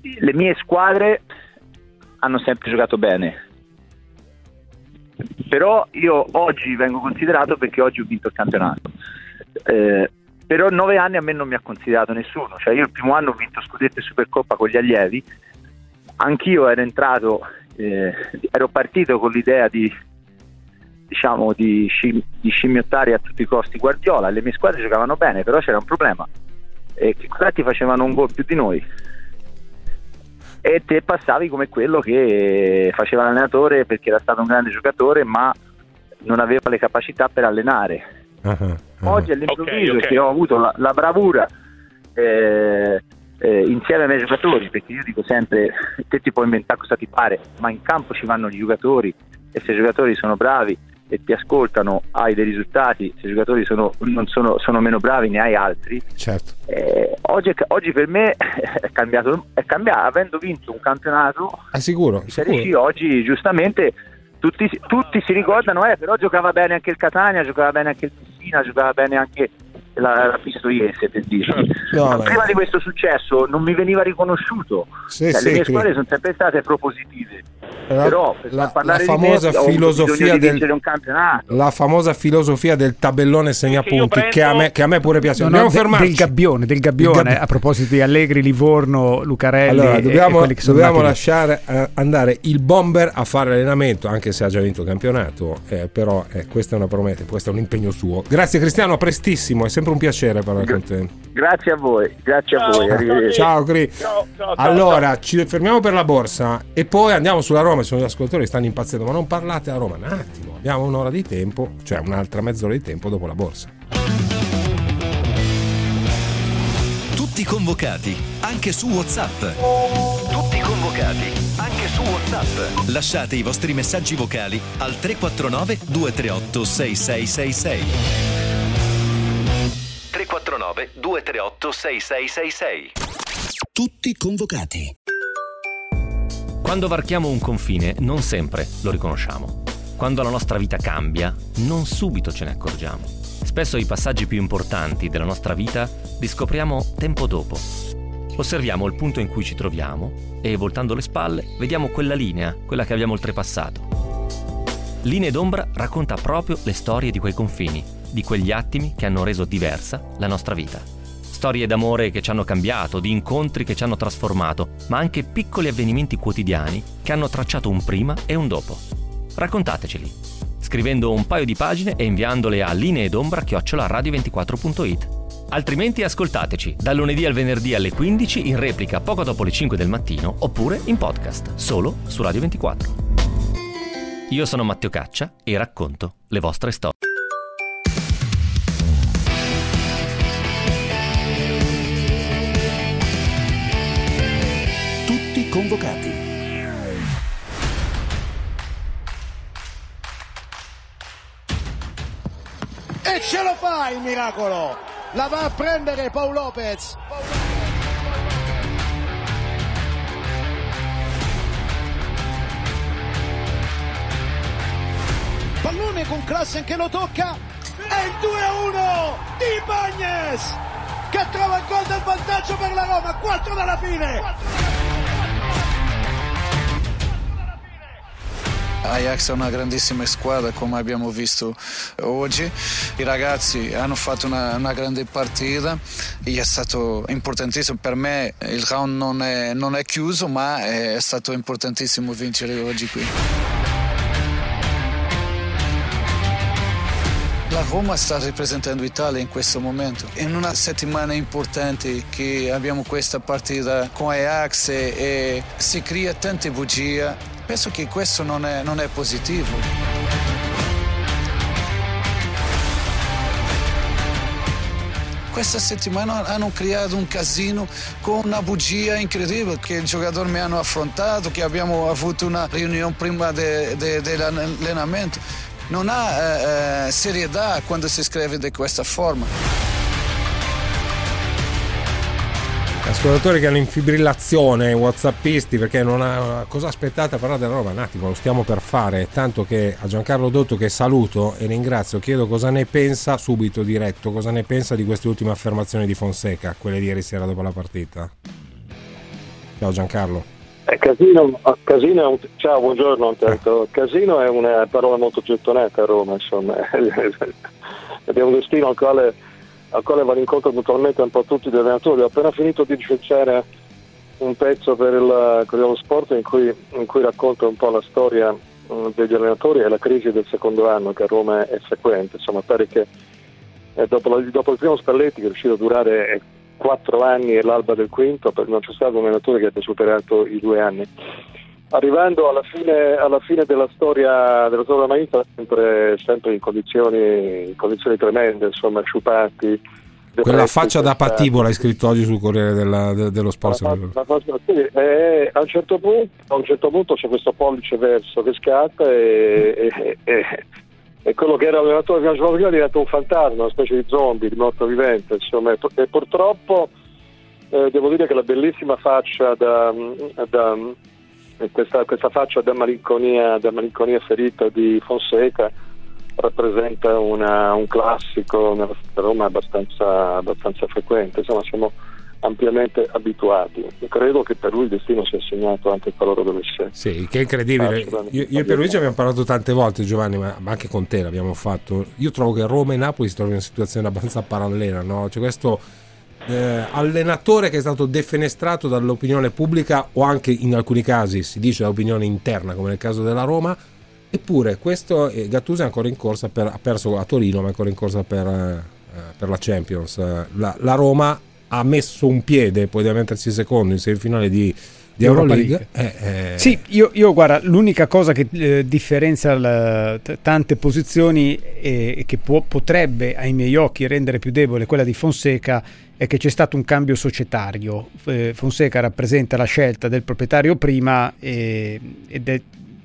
le mie squadre hanno sempre giocato bene. Però io oggi vengo considerato perché oggi ho vinto il campionato. Eh, però nove anni a me non mi ha considerato nessuno, cioè io il primo anno ho vinto scudetto e supercoppa con gli allievi, anch'io ero entrato, eh, ero partito con l'idea di diciamo, di, scim- di, scimmiottare a tutti i costi Guardiola. Le mie squadre giocavano bene, però c'era un problema. E che questi facevano un gol più di noi. E te passavi come quello che faceva l'allenatore perché era stato un grande giocatore, ma non aveva le capacità per allenare. Uh-huh, uh-huh. Oggi all'improvviso okay, okay. che ho avuto la, la bravura eh, eh, insieme ai miei giocatori, perché io dico sempre, te ti puoi inventare cosa ti pare, ma in campo ci vanno gli giocatori e se i giocatori sono bravi e ti ascoltano hai dei risultati, se i giocatori sono, non sono, sono meno bravi ne hai altri. Certo. Eh, oggi, oggi, per me è cambiato, è cambiato, avendo vinto un campionato. È sicuro. sicuro. oggi giustamente tutti, tutti, si ricordano, eh, però giocava bene anche il Catania, giocava bene anche il Messina, giocava bene anche la, la Pistoiese per dire. No, prima di questo successo non mi veniva riconosciuto. Sì, cioè, sì, le mie squadre sono sempre state propositive. La, Però la, la famosa me, filosofia del la famosa filosofia del tabellone segnapunti prendo... che, a me, che a me pure piace. No, dobbiamo no, fermarci. Del gabbione, del gabbione, gabbione, a proposito di Allegri, Livorno, Lucarelli. Allora, dobbiamo, e, dobbiamo lasciare uh, andare il bomber a fare allenamento, anche se ha già vinto il campionato. Eh, però eh, questa è una promessa, questo è un impegno suo. Grazie Cristiano, a prestissimo, è sempre un piacere parlare con te. Grazie a voi, grazie ciao, a voi. Ciao, Cri. Ciao, ciao, allora, ciao. ci fermiamo per la borsa e poi andiamo sulla Roma. Sono gli ascoltatori che stanno impazzendo, ma non parlate a Roma un attimo. Abbiamo un'ora di tempo, cioè un'altra mezz'ora di tempo dopo la borsa. Tutti convocati, anche su WhatsApp Tutti convocati, anche su WhatsApp. Lasciate i vostri messaggi vocali al 349 238 6666. 349 238 6666. Tutti convocati. Quando varchiamo un confine non sempre lo riconosciamo. Quando la nostra vita cambia, non subito ce ne accorgiamo. Spesso i passaggi più importanti della nostra vita li scopriamo tempo dopo. Osserviamo il punto in cui ci troviamo e, voltando le spalle, vediamo quella linea, quella che abbiamo oltrepassato. Linee d'ombra racconta proprio le storie di quei confini, di quegli attimi che hanno reso diversa la nostra vita. Storie d'amore che ci hanno cambiato, di incontri che ci hanno trasformato, ma anche piccoli avvenimenti quotidiani che hanno tracciato un prima e un dopo. Raccontateceli, scrivendo un paio di pagine e inviandole a lineedombra-radio24.it. Altrimenti ascoltateci dal lunedì al venerdì alle 15 in replica poco dopo le 5 del mattino oppure in podcast solo su Radio 24. Io sono Matteo Caccia e racconto le vostre storie. Convocati. E ce lo fa il miracolo! La va a prendere Paul Lopez. Pallone con classe che lo tocca. E il 2-1 di Bagnes che trova il gol del vantaggio per la Roma. 4 dalla fine. Ajax è una grandissima squadra come abbiamo visto oggi, i ragazzi hanno fatto una, una grande partita e è stato importantissimo per me, il round non è, non è chiuso ma è stato importantissimo vincere oggi qui. La Roma sta rappresentando l'Italia in questo momento. In una settimana importante che abbiamo questa partita con Ajax e, e si crea tante bugie Penso che questo non è, non è positivo. Questa settimana hanno creato un casino con una bugia incredibile che i giocatori mi hanno affrontato, che abbiamo avuto una riunione prima de, de, dell'allenamento. Non ha eh, eh serietà quando si scrive di questa forma. Ascoltatori che hanno in fibrillazione, whatsappisti, perché non ha. Cosa aspettate a parlare della roba? Un attimo, lo stiamo per fare. Tanto che a Giancarlo Dotto, che saluto e ringrazio, chiedo cosa ne pensa subito diretto, cosa ne pensa di queste ultime affermazioni di Fonseca, quelle di ieri sera dopo la partita. Ciao Giancarlo. Eh, casino, casino, ciao, buongiorno intanto. Casino è una parola molto gettonata a Roma, insomma. Abbiamo un destino al quale al quale vanno incontro mutualmente un po' tutti gli allenatori. Ho appena finito di licenziare un pezzo per il Corriere Sport in cui, in cui racconto un po' la storia um, degli allenatori e la crisi del secondo anno che a Roma è frequente. Insomma, pare che eh, dopo, la, dopo, il primo Spalletti che è riuscito a durare eh, quattro anni e l'alba del quinto, non c'è stato un allenatore che abbia superato i due anni arrivando alla fine, alla fine, della storia della storia Maita sempre, sempre in, condizioni, in, condizioni, tremende, insomma, sciupati. Quella faccia da patibola hai scritto oggi sul Corriere della, de, dello Sport. La, la, la, sì, e, a, un certo punto, a un certo punto c'è questo pollice verso che scatta e, e, e, e quello che era l'allenatore che giocava prima diventa un fantasma, una specie di zombie, di morto vivente. Insomma, e purtroppo eh, devo dire che la bellissima faccia da, da questa, questa, faccia da malinconia, da malinconia, ferita di Fonseca rappresenta una, un classico nella Roma abbastanza, abbastanza, frequente, insomma siamo ampiamente abituati. Credo che per lui il destino sia segnato anche qualora dovesse. Sì, che è incredibile. Io, io e per Luigi abbiamo parlato tante volte, Giovanni, ma, ma, anche con te l'abbiamo fatto. Io trovo che Roma e Napoli si trovino in una situazione abbastanza parallela, no? Cioè questo eh, allenatore che è stato defenestrato dall'opinione pubblica o anche in alcuni casi si dice dall'opinione interna come nel caso della Roma. Eppure questo eh, Gattuso è ancora in corsa per, ha perso a Torino ma è ancora in corsa per, eh, per la Champions. La, la, Roma ha messo un piede poi deve mettersi secondo in semifinale di di Euroleague. Eh, eh. Sì, io, io, guarda, l'unica cosa che eh, differenzia la, t- tante posizioni e che può, potrebbe ai miei occhi rendere più debole quella di Fonseca è che c'è stato un cambio societario. Eh, Fonseca rappresenta la scelta del proprietario prima ed è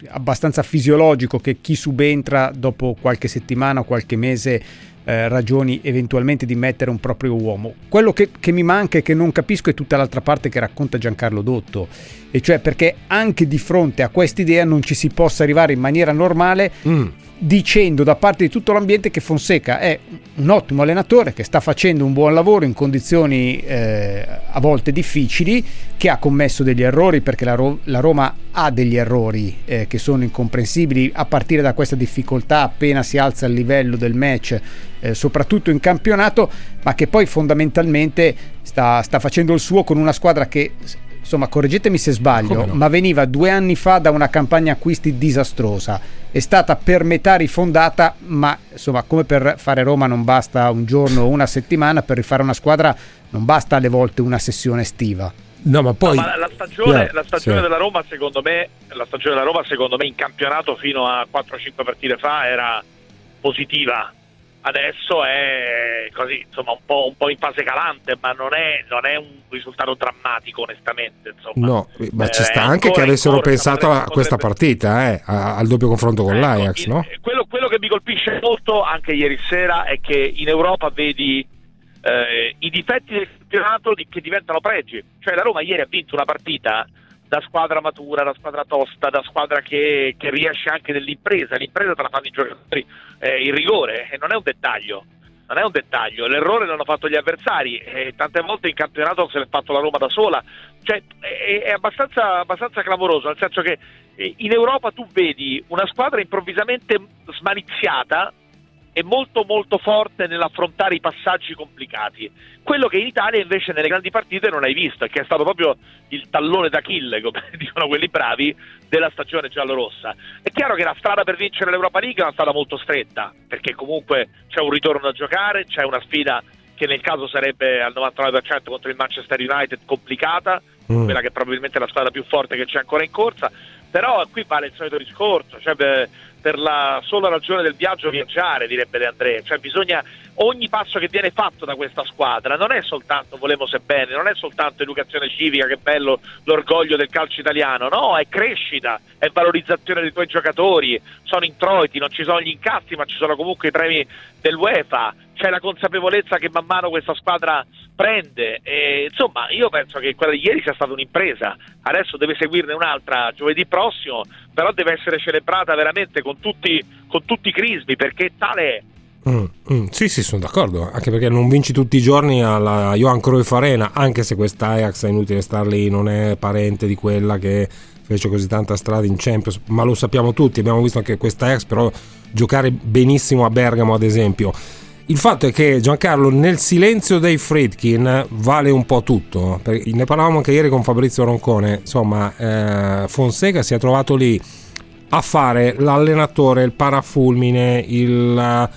abbastanza fisiologico che chi subentra dopo qualche settimana o qualche mese eh, ragioni eventualmente di mettere un proprio uomo. Quello che, che, mi manca e che non capisco è tutta l'altra parte che racconta Giancarlo Dotto, e cioè perché anche di fronte a quest'idea non ci si possa arrivare in maniera normale. Mm dicendo da parte di tutto l'ambiente che Fonseca è un ottimo allenatore che sta facendo un buon lavoro in condizioni eh, a volte difficili, che ha commesso degli errori perché la, Ro- la Roma ha degli errori eh, che sono incomprensibili. A partire da questa difficoltà appena si alza il livello del match, eh, soprattutto in campionato, ma che poi fondamentalmente sta, sta facendo il suo con una squadra che insomma correggetemi se sbaglio, no? ma veniva due anni fa da una campagna acquisti disastrosa. È stata per metà rifondata, ma insomma come per fare Roma non basta un giorno o una settimana, per rifare una squadra non basta alle volte una sessione estiva. No, ma poi no, ma la stagione, yeah, la stagione sì. della Roma, secondo me, la stagione della Roma, secondo me, in campionato fino a 4-5 partite fa era positiva adesso è così, insomma, un po', un po', in fase calante, ma non è, non è, un risultato drammatico, onestamente. Insomma. No, ma ci sta eh, anche che avessero corsa, pensato a questa partita, eh, al doppio confronto con ecco, l'Ajax, no? Quello, quello, che mi colpisce molto anche ieri sera è che in Europa vedi eh, i difetti del campionato che diventano pregi. Cioè la Roma ieri ha vinto una partita da squadra matura, da squadra tosta, da squadra che, che riesce anche nell'impresa. L'impresa te la fanno i giocatori, eh, il rigore, e non è un dettaglio. Non è un dettaglio, l'errore l'hanno fatto gli avversari e tante volte in campionato se l'è fatto la Roma da sola. Cioè, è, è abbastanza, abbastanza clamoroso, nel senso che eh, in Europa tu vedi una squadra improvvisamente smaliziata è molto molto forte nell'affrontare i passaggi complicati. Quello che in Italia invece nelle grandi partite non hai visto, che è stato proprio il tallone d'Achille, come dicono quelli bravi, della stagione giallorossa. È chiaro che la strada per vincere l'Europa League è una strada molto stretta, perché comunque c'è un ritorno da giocare, c'è una sfida che nel caso sarebbe al 99% contro il Manchester United complicata, mm. quella che probabilmente è la squadra più forte che c'è ancora in corsa, però qui vale il solito discorso, cioè beh, per la sola ragione del viaggio viaggiare, direbbe De André, cioè bisogna ogni passo che viene fatto da questa squadra non è soltanto volemo se bene, non è soltanto educazione civica, che bello l'orgoglio del calcio italiano, no, è crescita, è valorizzazione dei tuoi giocatori, sono introiti, non ci sono gli incassi, ma ci sono comunque i premi dell'UEFA, c'è la consapevolezza che man mano questa squadra prende. E, insomma, io penso che quella di ieri sia stata un'impresa. Adesso deve seguirne un'altra giovedì prossimo, però deve essere celebrata veramente con tutti, con tutti i crismi perché tale è. Mm, mm, sì, sì, sono d'accordo. Anche perché non vinci tutti i giorni alla Johan Cruyff Arena, anche se questa Ajax è inutile star lì, non è parente di quella che fece così tanta strada in Champions, ma lo sappiamo tutti. Abbiamo visto anche questa Ajax, però giocare benissimo a Bergamo, ad esempio. Il fatto è che Giancarlo nel silenzio dei Friedkin vale un po' tutto. Ne parlavamo anche ieri con Fabrizio Roncone. Insomma, eh, Fonseca si è trovato lì a fare l'allenatore, il parafulmine, il,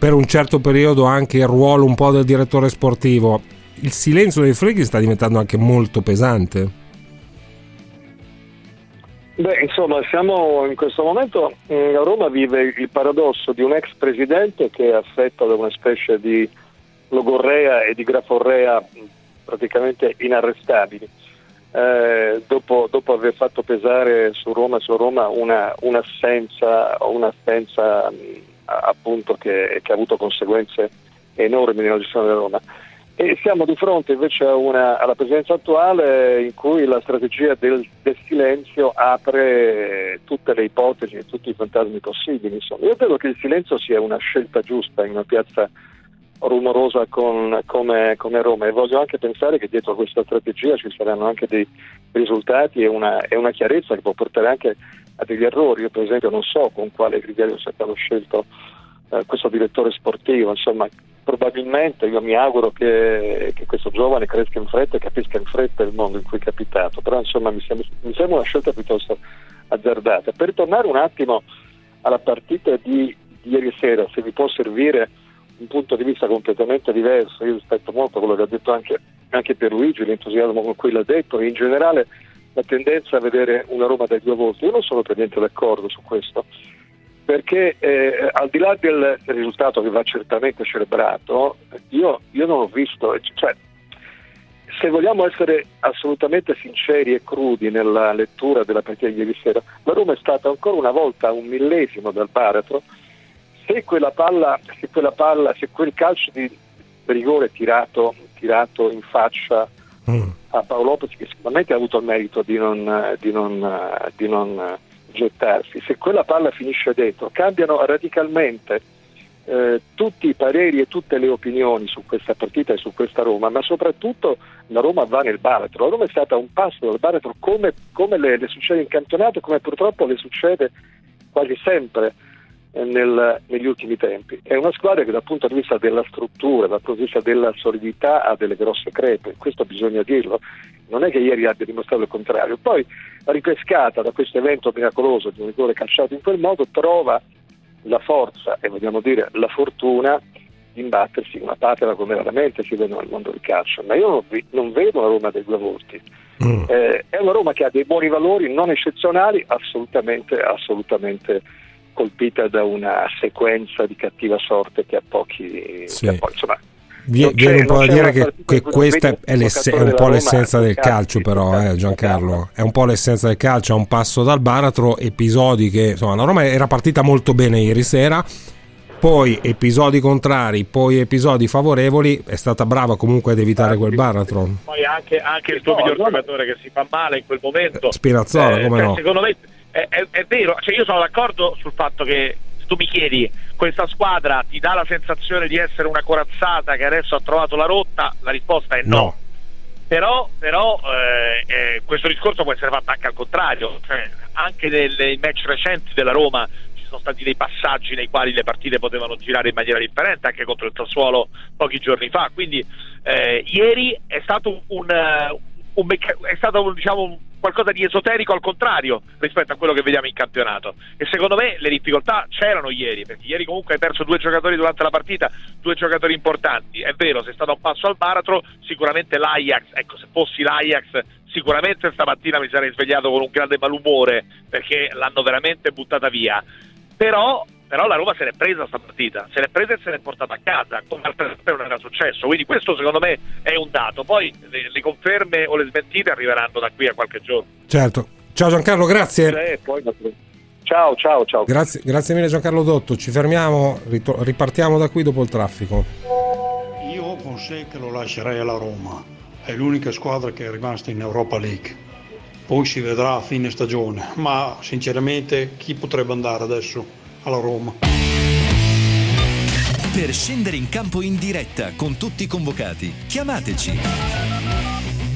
per un certo periodo anche il ruolo un po' del direttore sportivo. Il silenzio dei Friedkin sta diventando anche molto pesante. Beh, insomma, siamo in questo momento mm, a Roma vive il paradosso di un ex presidente che è affetto da una specie di logorrea e di graforrea praticamente inarrestabili. Eh, dopo, dopo, aver fatto pesare su Roma, su Roma una, un'assenza, un'assenza mh, appunto che, che, ha avuto conseguenze enormi nella gestione della Roma. E siamo di fronte invece una, alla presenza attuale in cui la strategia del, del, silenzio apre tutte le ipotesi e tutti i fantasmi possibili. Insomma. Io credo che il silenzio sia una scelta giusta in una piazza rumorosa con, come, come, Roma e voglio anche pensare che dietro a questa strategia ci saranno anche dei risultati e una, e una chiarezza che può portare anche a degli errori. Io per esempio non so con quale criterio sia stato scelto eh, questo direttore sportivo, insomma probabilmente io mi auguro che, che, questo giovane cresca in fretta e capisca in fretta il mondo in cui è capitato, però insomma mi sembra, mi sembra una scelta piuttosto azzardata. Per tornare un attimo alla partita di, di ieri sera, se vi può servire un punto di vista completamente diverso, io rispetto molto quello che ha detto anche, anche Pierluigi, l'entusiasmo con cui l'ha detto, in generale la tendenza a vedere una Roma dai due volti. Io non sono per niente d'accordo su questo, perché eh, al di là del risultato che va certamente celebrato, io, io non ho visto, cioè, se vogliamo essere assolutamente sinceri e crudi nella lettura della partita di ieri sera, la Roma è stata ancora una volta un millesimo dal baratro. Se quella palla, se, quella palla, se quel calcio di rigore tirato, tirato in faccia mm. a Paolo Lopez, che sicuramente ha avuto il merito di non, di non, di non gettarsi, se quella palla finisce dentro, cambiano radicalmente eh, tutti i pareri e tutte le opinioni su questa partita e su questa Roma, ma soprattutto la Roma va nel baratro. La Roma è stata un passo dal baratro come, come le, le, succede in campionato, come purtroppo le succede quasi sempre nel, negli ultimi tempi. È una squadra che dal punto di vista della struttura, dal punto di vista della solidità ha delle grosse crepe, questo bisogna dirlo. Non è che ieri abbia dimostrato il contrario. Poi, ripescata da questo evento miracoloso di un rigore calciato in quel modo, trova la forza e vogliamo dire la fortuna di imbattersi in una patria come veramente si vede nel mondo del calcio. Ma io non, vedo una Roma dei due volti. Mm. Eh, è una Roma che ha dei buoni valori non eccezionali, assolutamente, assolutamente colpita da una sequenza di cattiva sorte che ha pochi, sì. che ha pochi insomma, Viene un po' a dire che, che questa è, è, un po' l'essenza del calcio, però, eh, Giancarlo. È un po' l'essenza del calcio, è un passo dal baratro, episodi che insomma la Roma era partita molto bene ieri sera. Poi episodi contrari, poi episodi favorevoli, è stata brava comunque ad evitare quel baratro. Poi anche, anche il tuo miglior giocatore che si fa male in quel momento. Spinazzola, eh, come no? Secondo me è, è, è vero, cioè io sono d'accordo sul fatto che tu mi chiedi questa squadra ti dà la sensazione di essere una corazzata che adesso ha trovato la rotta, la risposta è no. no. Però, però eh, eh, questo discorso può essere fatto anche al contrario, cioè, anche nei match recenti della Roma ci sono stati dei passaggi nei quali le partite potevano girare in maniera differente, anche contro il Sassuolo pochi giorni fa. Quindi eh, ieri è stato un, un, è stato diciamo, qualcosa di esoterico al contrario rispetto a quello che vediamo in campionato. E secondo me le difficoltà c'erano ieri perché ieri comunque hai perso due giocatori durante la partita due giocatori importanti. È vero sei stato un passo al baratro sicuramente l'Ajax ecco se fossi l'Ajax sicuramente stamattina mi sarei svegliato con un grande malumore perché l'hanno veramente buttata via. Però però la Roma se l'è presa questa partita, se l'è presa e se l'è portata a casa, come altre volte non era successo, quindi questo secondo me è un dato, poi le, le, conferme o le smentite arriveranno da qui a qualche giorno. Certo, ciao Giancarlo, grazie. Ciao, ciao, ciao. Grazie, grazie mille Giancarlo Dotto, ci fermiamo, ripartiamo da qui dopo il traffico. Io Fonseca lo lascerei alla Roma, è l'unica squadra che è rimasta in Europa League. Poi si vedrà a fine stagione, ma sinceramente chi potrebbe andare adesso? Alla Roma. Per scendere in campo in diretta con tutti i convocati, chiamateci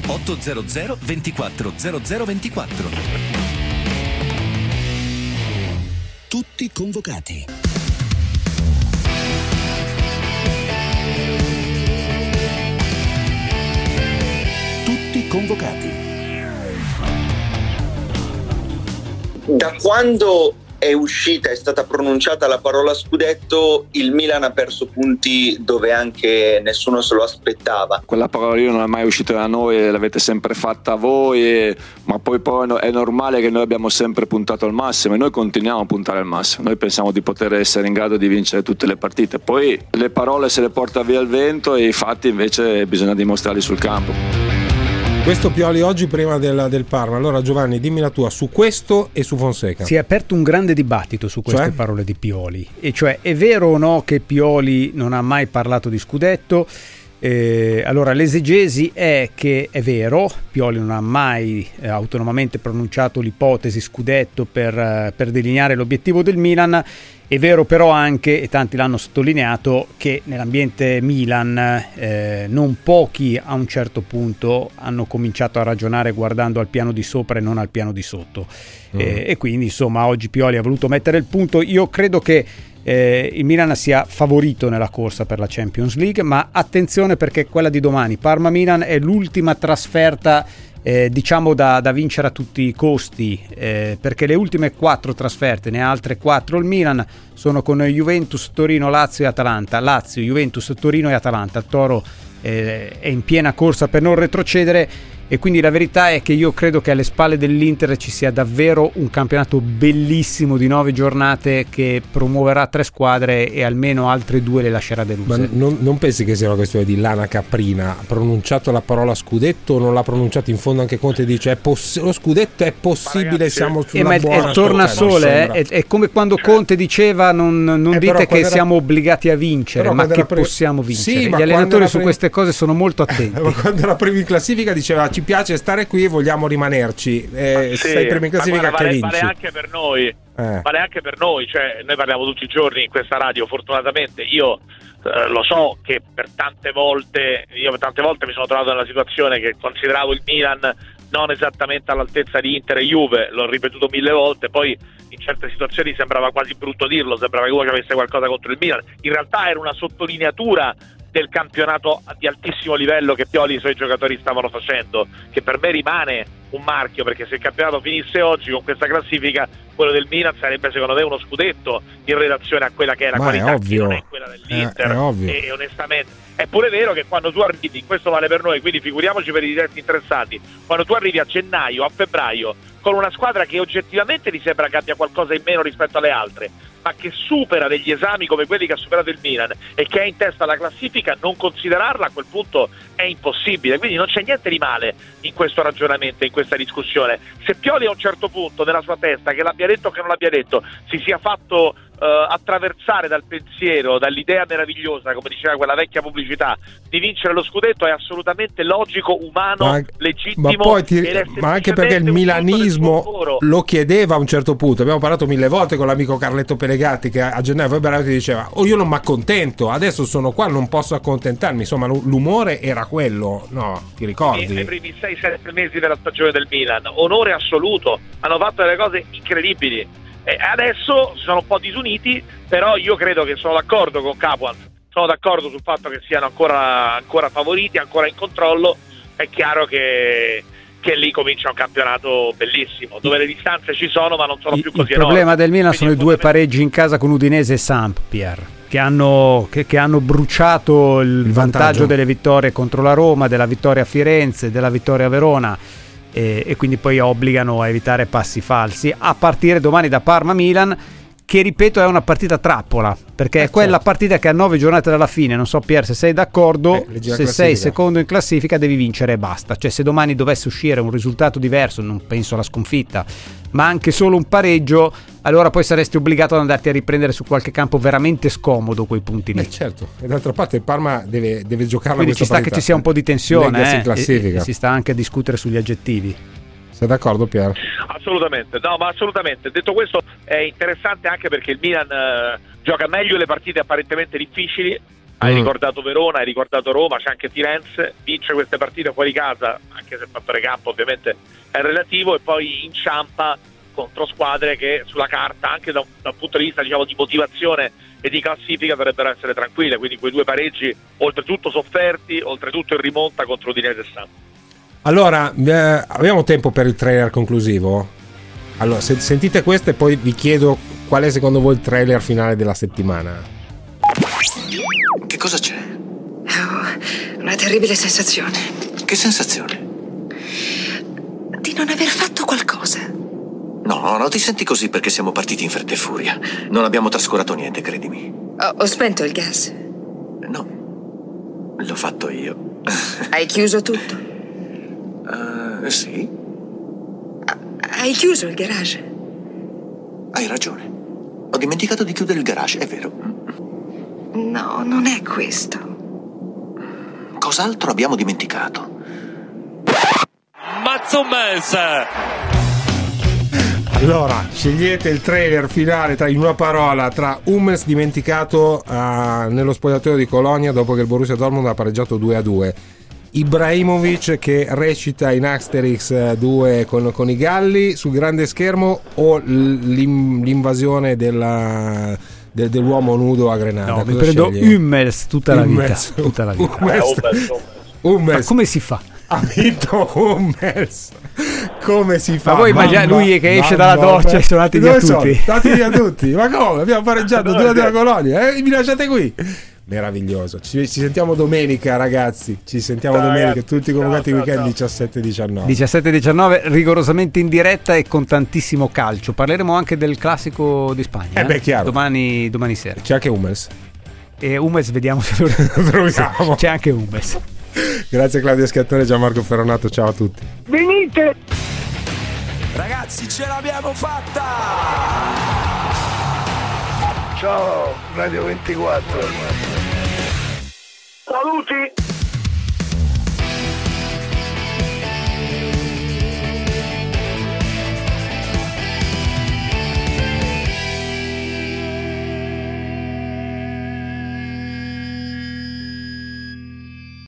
800 24 0024. Tutti convocati. Tutti convocati. Da quando è uscita, è stata pronunciata la parola scudetto, il Milan ha perso punti dove anche nessuno se lo aspettava. Quella parola lì non è mai uscita da noi, l'avete sempre fatta voi, ma poi, poi è normale che noi abbiamo sempre puntato al massimo e noi continuiamo a puntare al massimo. Noi pensiamo di poter essere in grado di vincere tutte le partite. Poi le parole se le porta via il vento e i fatti invece bisogna dimostrarli sul campo. Questo Pioli oggi prima del, del, Parma. Allora Giovanni, dimmi la tua su questo e su Fonseca. Si è aperto un grande dibattito su queste cioè? parole di Pioli. E cioè è vero o no che Pioli non ha mai parlato di scudetto? Eh, allora, l'esegesi è che è vero, Pioli non ha mai eh, autonomamente pronunciato l'ipotesi scudetto per, eh, per delineare l'obiettivo del Milan è vero però anche, e tanti l'hanno sottolineato, che nell'ambiente Milan eh, non pochi a un certo punto hanno cominciato a ragionare guardando al piano di sopra e non al piano di sotto. Mm. Eh, e quindi insomma oggi Pioli ha voluto mettere il punto. Io credo che eh, il Milan sia favorito nella corsa per la Champions League, ma attenzione perché quella di domani, Parma-Milan, è l'ultima trasferta eh, diciamo da, da, vincere a tutti i costi, eh, perché le ultime quattro trasferte, ne ha altre quattro il Milan, sono con Juventus, Torino, Lazio e Atalanta. Lazio, Juventus, Torino e Atalanta. Il Toro eh, è in piena corsa per non retrocedere e quindi la verità è che io credo che alle spalle dell'Inter ci sia davvero un campionato bellissimo di nove giornate che promuoverà tre squadre e almeno altre due le lascerà deluse. Ma non, non pensi che sia una questione di lana caprina? Ha pronunciato la parola scudetto o non l'ha pronunciato in fondo anche Conte dice poss- lo scudetto è possibile, ragazzi, siamo sulla eh, ma buona è, torna sole, eh? è, è, come quando Conte diceva non, non eh, dite che era... siamo obbligati a vincere, però ma che pre... possiamo vincere. Sì, Gli allenatori su pre... queste cose sono molto attenti. quando era prima in classifica diceva ci piace stare qui e vogliamo rimanerci. Eh, sì, sei prima in classifica guarda, vale, vale, anche per noi. Eh. Vale anche per noi, cioè noi parliamo tutti i giorni in questa radio, fortunatamente io eh, lo so che per tante volte io per tante volte mi sono trovato nella situazione che consideravo il Milan non esattamente all'altezza di Inter e Juve, l'ho ripetuto mille volte, poi in certe situazioni sembrava quasi brutto dirlo, sembrava che uno che avesse qualcosa contro il Milan, in realtà era una sottolineatura del campionato di altissimo livello che Pioli e i suoi giocatori stavano facendo, che per me rimane un marchio perché se il campionato finisse oggi con questa classifica, quello del Milan sarebbe secondo me uno scudetto in relazione a quella che è la Ma qualità, è ovvio. non è quella dell'Inter. È, è ovvio. E onestamente è pure vero che quando tu arrivi, questo vale per noi, quindi figuriamoci per i diretti interessati, quando tu arrivi a gennaio, a febbraio, con una squadra che oggettivamente ti sembra che abbia qualcosa in meno rispetto alle altre, ma che supera degli esami come quelli che ha superato il Milan e che è in testa alla classifica, non considerarla a quel punto è impossibile. Quindi non c'è niente di male in questo ragionamento, in questa discussione. Se Pioli a un certo punto nella sua testa, che l'abbia detto o che non l'abbia detto, si sia fatto Uh, attraversare dal pensiero, dall'idea meravigliosa, come diceva quella vecchia pubblicità, di vincere lo scudetto è assolutamente logico, umano, ma, legittimo. Ma, ti, ma anche perché il milanismo lo chiedeva a un certo punto. Abbiamo parlato mille volte con l'amico Carletto Pelegatti che a gennaio febbraio ti diceva: Oh, io non mi accontento, adesso sono qua, non posso accontentarmi. Insomma, l'umore era quello, no? Ti ricordi? Nei primi 6-7 mesi della stagione del Milan, onore assoluto, hanno fatto delle cose incredibili e adesso sono un po' disuniti, però io credo che sono d'accordo con Capuan, sono d'accordo sul fatto che siano ancora, ancora favoriti, ancora in controllo. È chiaro che, che lì comincia un campionato bellissimo, dove le distanze ci sono, ma non sono più così enormi. Il problema del Milan sono i due pareggi in casa con Udinese e Samp, Pierre. Che hanno, che, che hanno, bruciato il, il vantaggio. vantaggio delle vittorie contro la Roma, della vittoria a Firenze, della vittoria a Verona e, e quindi poi obbligano a evitare passi falsi a partire domani da Parma-Milan che ripeto è una partita trappola perché eh, è quella certo. partita che a nove giornate dalla fine non so Pier se sei d'accordo eh, se sei secondo in classifica devi vincere e basta. Cioè se domani dovesse uscire un risultato diverso non penso alla sconfitta ma anche solo un pareggio allora poi saresti obbligato ad andarti a riprendere su qualche campo veramente scomodo quei punti lì. Eh certo. E d'altra parte il Parma deve, deve giocare quindi ci sta partita. che ci sia un po' di tensione eh, e, e si sta anche a discutere sugli aggettivi sei d'accordo Pier? Assolutamente, no ma assolutamente. Detto questo è interessante anche perché il Milan eh, gioca meglio le partite apparentemente difficili. Hai mm. ricordato Verona, hai ricordato Roma, c'è anche Firenze, vince queste partite fuori casa, anche se il fattore campo ovviamente è relativo, e poi inciampa contro squadre che sulla carta, anche da un, da un punto di vista diciamo, di motivazione e di classifica, dovrebbero essere tranquille. Quindi quei due pareggi, oltretutto sofferti, oltretutto in rimonta contro Udinese e Samp. Allora, eh, abbiamo tempo per il trailer conclusivo? Allora, se, sentite questo e poi vi chiedo qual è secondo voi il trailer finale della settimana. Che cosa c'è? Oh, una terribile sensazione. Che sensazione? Di non aver fatto qualcosa. No, no, no, ti senti così perché siamo partiti in fretta e furia. Non abbiamo trascurato niente, credimi. Ho, ho spento il gas. No, l'ho fatto io. Hai chiuso tutto? Uh, sì. Hai chiuso il garage? Hai ragione. Ho dimenticato di chiudere il garage, è vero. No, non è questo. Cos'altro abbiamo dimenticato? Mazzummels! Allora, scegliete il trailer finale tra, in una parola tra Hummels dimenticato uh, nello spogliatoio di Colonia dopo che il Borussia Dortmund ha pareggiato 2 a 2 Ibrahimovic che recita in Asterix 2 eh, con, con i Galli sul grande schermo o l'invasione della, del, dell'uomo nudo a Grenada? No, mi prendo Hummels tutta la vita. Tutta la vita. Hummels. Hummels. Ma come si fa? Ha vinto Hummels come si fa? Ma voi immaginate lui che esce dalla doccia e sono andati via tutti. Sono? Andati via tutti. Ma come? Abbiamo pareggiato due della colonia. Eh, mi lasciate qui. Meraviglioso. Ci, ci, sentiamo domenica, ragazzi. Ci sentiamo Dai, domenica, tutti convocati il weekend 17-19. 17-19, rigorosamente in diretta e con tantissimo calcio. Parleremo anche del classico di Spagna. Eh beh, chiaro. Domani, domani sera. C'è anche Hummels. E Hummels, vediamo se lo troviamo. C'è anche Hummels. Grazie Claudio Scattore e Gianmarco Ferronato. Ciao a tutti. Venite! Ragazzi, ce l'abbiamo fatta! Ciao, Radio 24. Saluti!